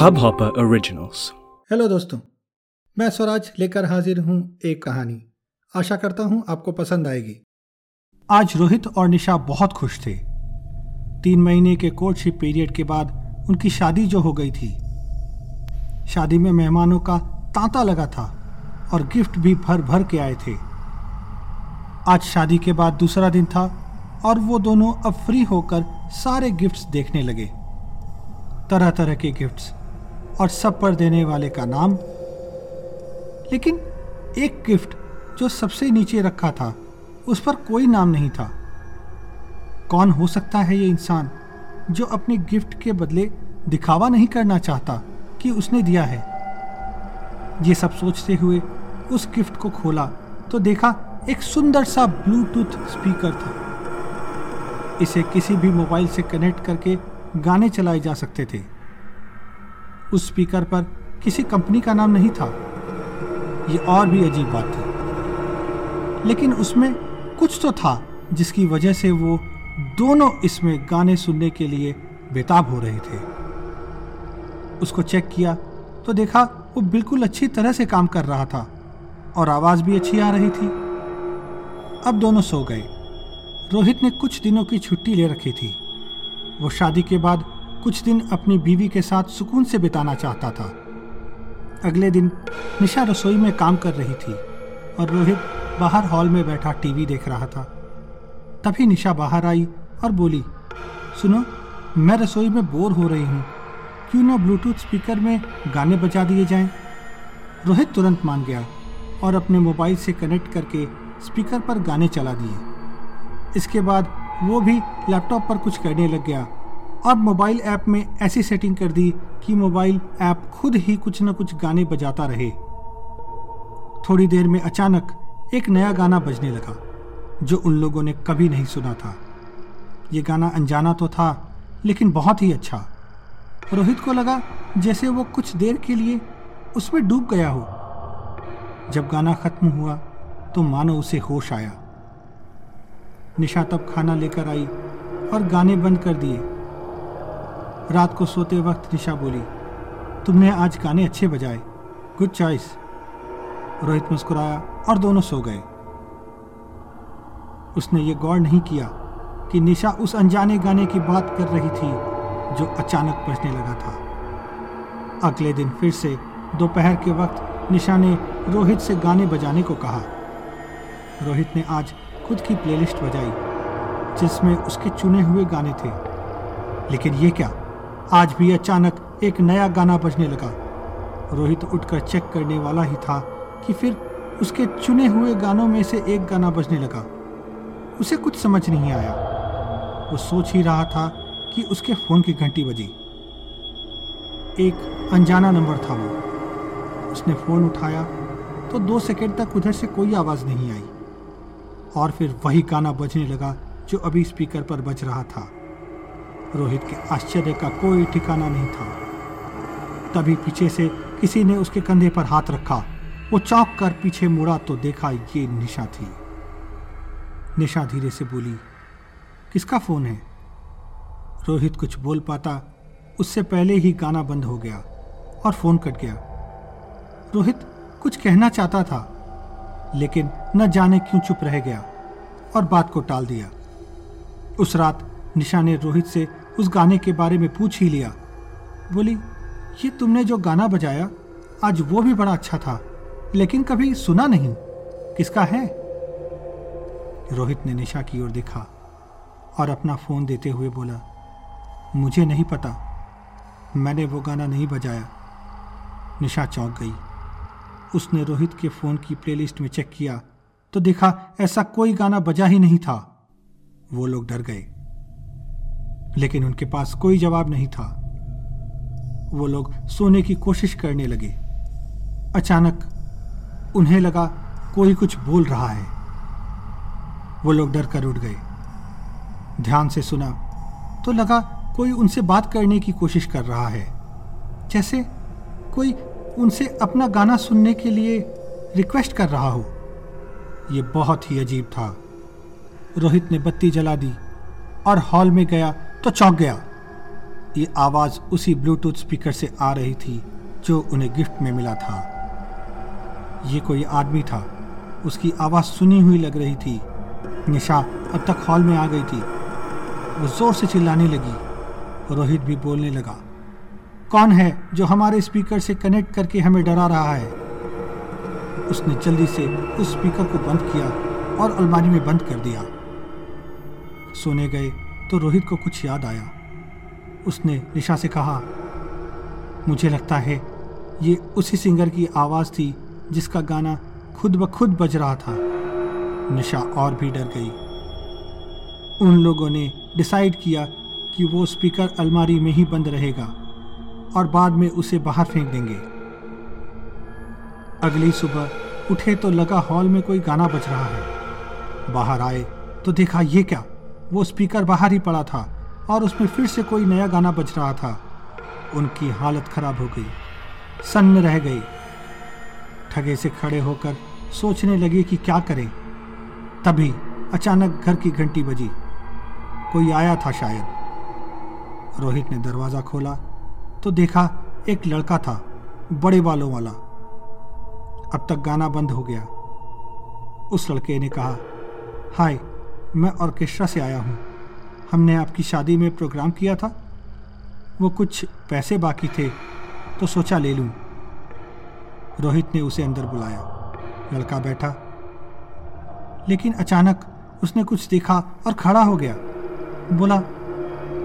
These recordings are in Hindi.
हब हॉपर ओरिजिनल्स हेलो दोस्तों। मैं स्वराज लेकर हाजिर हूँ एक कहानी। आशा करता हूँ आपको पसंद आएगी। आज रोहित और निशा बहुत खुश थे। तीन महीने के कोर्टशिप पीरियड के बाद उनकी शादी जो हो गई थी। शादी में मेहमानों का तांता लगा था और गिफ्ट भी भर भर के आए थे। आज शादी के बाद दूसरा दिन था और वो दोनों अब फ्री होकर सारे गिफ्ट्स देखने लगे। तरह तरह के गिफ्ट्स और सब पर देने वाले का नाम। लेकिन एक गिफ्ट जो सबसे नीचे रखा था, उस पर कोई नाम नहीं था। कौन हो सकता है ये इंसान जो अपने गिफ्ट के बदले दिखावा नहीं करना चाहता कि उसने दिया है? ये सब सोचते हुए उस गिफ्ट को खोला तो देखा एक सुंदर सा ब्लूटूथ स्पीकर था। इसे किसी भी मोबाइल से कनेक्ट करके गाने चलाए जा सकते थे। उस स्पीकर पर किसी कंपनी का नाम नहीं था। ये और भी अजीब बात थी। लेकिन उसमें कुछ तो था जिसकी वजह से वो दोनों इसमें गाने सुनने के लिए बेताब हो रहे थे। उसको चेक किया तो देखा वो बिल्कुल अच्छी तरह से काम कर रहा था और आवाज़ भी अच्छी आ रही थी। अब दोनों सो गए। रोहित ने कुछ दिनों की छुट्टी ले रखी थी। वो शादी के बाद कुछ दिन अपनी बीवी के साथ सुकून से बिताना चाहता था। अगले दिन निशा रसोई में काम कर रही थी और रोहित बाहर हॉल में बैठा टीवी देख रहा था। तभी निशा बाहर आई और बोली, सुनो, मैं रसोई में बोर हो रही हूँ। क्यों ना ब्लूटूथ स्पीकर में गाने बजा दिए जाएँ? रोहित तुरंत मान गया और अपने मोबाइल से कनेक्ट करके स्पीकर पर गाने चला दिए। इसके बाद वो भी लैपटॉप पर कुछ करने लग गया। और मोबाइल ऐप में ऐसी सेटिंग कर दी कि मोबाइल ऐप खुद ही कुछ न कुछ गाने बजाता रहे। थोड़ी देर में अचानक एक नया गाना बजने लगा, जो उन लोगों ने कभी नहीं सुना था। ये गाना अनजाना तो था, लेकिन बहुत ही अच्छा। रोहित को लगा जैसे वो कुछ देर के लिए उसमें डूब गया हो। जब गाना खत्म हुआ तो मानो उसे होश आया। निशा तब खाना लेकर आई और गाने बंद कर दिए। रात को सोते वक्त निशा बोली, तुमने आज गाने अच्छे बजाए। गुड चॉइस रोहित मुस्कुराया और दोनों सो गए। उसने ये गौर नहीं किया कि निशा उस अनजाने गाने की बात कर रही थी जो अचानक बजने लगा था। अगले दिन फिर से दोपहर के वक्त निशा ने रोहित से गाने बजाने को कहा। रोहित ने आज खुद की प्लेलिस्ट बजाई, जिसमें उसके चुने हुए गाने थे। लेकिन ये क्या? आज भी अचानक एक नया गाना बजने लगा। रोहित उठकर चेक करने वाला ही था कि फिर उसके चुने हुए गानों में से एक गाना बजने लगा। उसे कुछ समझ नहीं आया। वो सोच ही रहा था कि उसके फ़ोन की घंटी बजी। एक अनजाना नंबर था वो। उसने फ़ोन उठाया तो दो सेकंड तक उधर से कोई आवाज़ नहीं आई। और फिर वही गाना बजने लगा जो अभी स्पीकर पर बज रहा था। रोहित के आश्चर्य का कोई ठिकाना नहीं था। तभी पीछे से किसी ने उसके कंधे पर हाथ रखा। वो चौंक कर पीछे मुड़ा तो देखा ये निशा थी। निशा धीरे से बोली, किसका फ़ोन है? रोहित कुछ बोल पाता। उससे पहले ही गाना बंद हो गया और फ़ोन कट गया। रोहित कुछ कहना चाहता था। लेकिन न जाने क्यों चुप रह गया और बात को टाल दिया। उस रात निशा ने रोहित से उस गाने के बारे में पूछ ही लिया। बोली, ये तुमने जो गाना बजाया, आज वो भी बड़ा अच्छा था, लेकिन कभी सुना नहीं। किसका है? रोहित ने निशा की ओर देखा और अपना फ़ोन देते हुए बोला, मुझे नहीं पता, मैंने वो गाना नहीं बजाया। निशा चौंक गई। उसने रोहित के फ़ोन की प्लेलिस्ट में चेक किया तो देखा ऐसा कोई गाना बजा ही नहीं था। वो लोग डर गए। लेकिन उनके पास कोई जवाब नहीं था। वो लोग सोने की कोशिश करने लगे। अचानक उन्हें लगा कोई कुछ बोल रहा है। वो लोग डर कर उठ गए। ध्यान से सुना तो लगा कोई उनसे बात करने की कोशिश कर रहा है। जैसे कोई उनसे अपना गाना सुनने के लिए रिक्वेस्ट कर रहा हो। यह बहुत ही अजीब था। रोहित ने बत्ती जला दी और हॉल में गया तो चौंक गया। ये आवाज़ उसी ब्लूटूथ स्पीकर से आ रही थी जो उन्हें गिफ्ट में मिला था। ये कोई आदमी था। उसकी आवाज़ सुनी हुई लग रही थी। निशा अब तक हॉल में आ गई थी। वो ज़ोर से चिल्लाने लगी। रोहित भी बोलने लगा कौन है जो हमारे स्पीकर से कनेक्ट करके हमें डरा रहा है? उसने जल्दी से उस स्पीकर को बंद किया और अलमारी में बंद कर दिया। सोने गए तो रोहित को कुछ याद आया। उसने निशा से कहा, मुझे लगता है ये उसी सिंगर की आवाज़ थी जिसका गाना खुद ब खुद बज रहा था। निशा और भी डर गई। उन लोगों ने डिसाइड किया कि वो स्पीकर अलमारी में ही बंद रहेगा। और बाद में उसे बाहर फेंक देंगे। अगली सुबह उठे तो लगा हॉल में कोई गाना बज रहा है। बाहर आए तो देखा ये क्या? वो स्पीकर बाहर ही पड़ा था और उसमें फिर से कोई नया गाना बज रहा था। उनकी हालत खराब हो गई। सन्न रह गई। ठगे से खड़े होकर सोचने लगे कि क्या करें। तभी अचानक घर की घंटी बजी। कोई आया था शायद। रोहित ने दरवाज़ा खोला तो देखा एक लड़का था, बड़े बालों वाला। अब तक गाना बंद हो गया। उस लड़के ने कहा, हाय, मैं ऑर्केस्ट्रा से आया हूँ। हमने आपकी शादी में प्रोग्राम किया था। वो कुछ पैसे बाकी थे तो सोचा ले लूँ। रोहित ने उसे अंदर बुलाया। लड़का बैठा। लेकिन अचानक उसने कुछ देखा और खड़ा हो गया। बोला,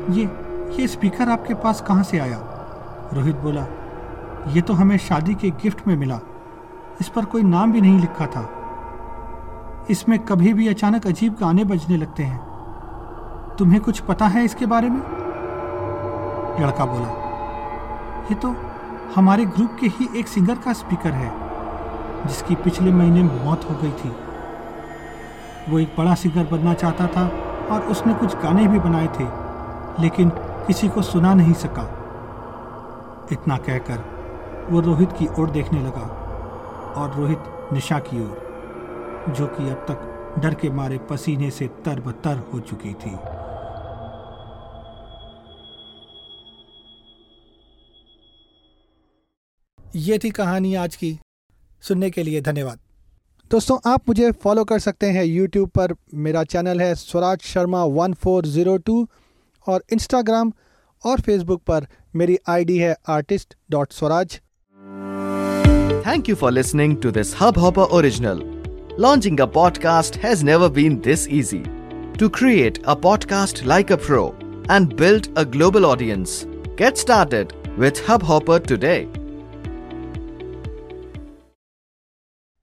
ये ये स्पीकर आपके पास कहाँ से आया? रोहित बोला, ये तो हमें शादी के गिफ्ट में मिला। इस पर कोई नाम भी नहीं लिखा था। इसमें कभी भी अचानक अजीब गाने बजने लगते हैं। तुम्हें कुछ पता है इसके बारे में? लड़का बोला, ये तो हमारे ग्रुप के ही एक सिंगर का स्पीकर है, जिसकी पिछले महीने मौत हो गई थी। वो एक बड़ा सिंगर बनना चाहता था और उसने कुछ गाने भी बनाए थे, लेकिन किसी को सुना नहीं सका। इतना कहकर वो रोहित की ओर देखने लगा और रोहित निशा की ओर, जो कि अब तक डर के मारे पसीने से तरबतर हो चुकी थी। ये थी कहानी आज की। सुनने के लिए धन्यवाद। दोस्तों, आप मुझे फॉलो कर सकते हैं यूट्यूब पर। मेरा चैनल है Swaraj Sharma one four zero two और इंस्टाग्राम और फेसबुक पर मेरी आईडी है artist dot Swaraj Thank you for listening to this Hubhopper original. Launching a podcast has never been this easy. To create a podcast like a pro and build a global audience, get started with Hubhopper today.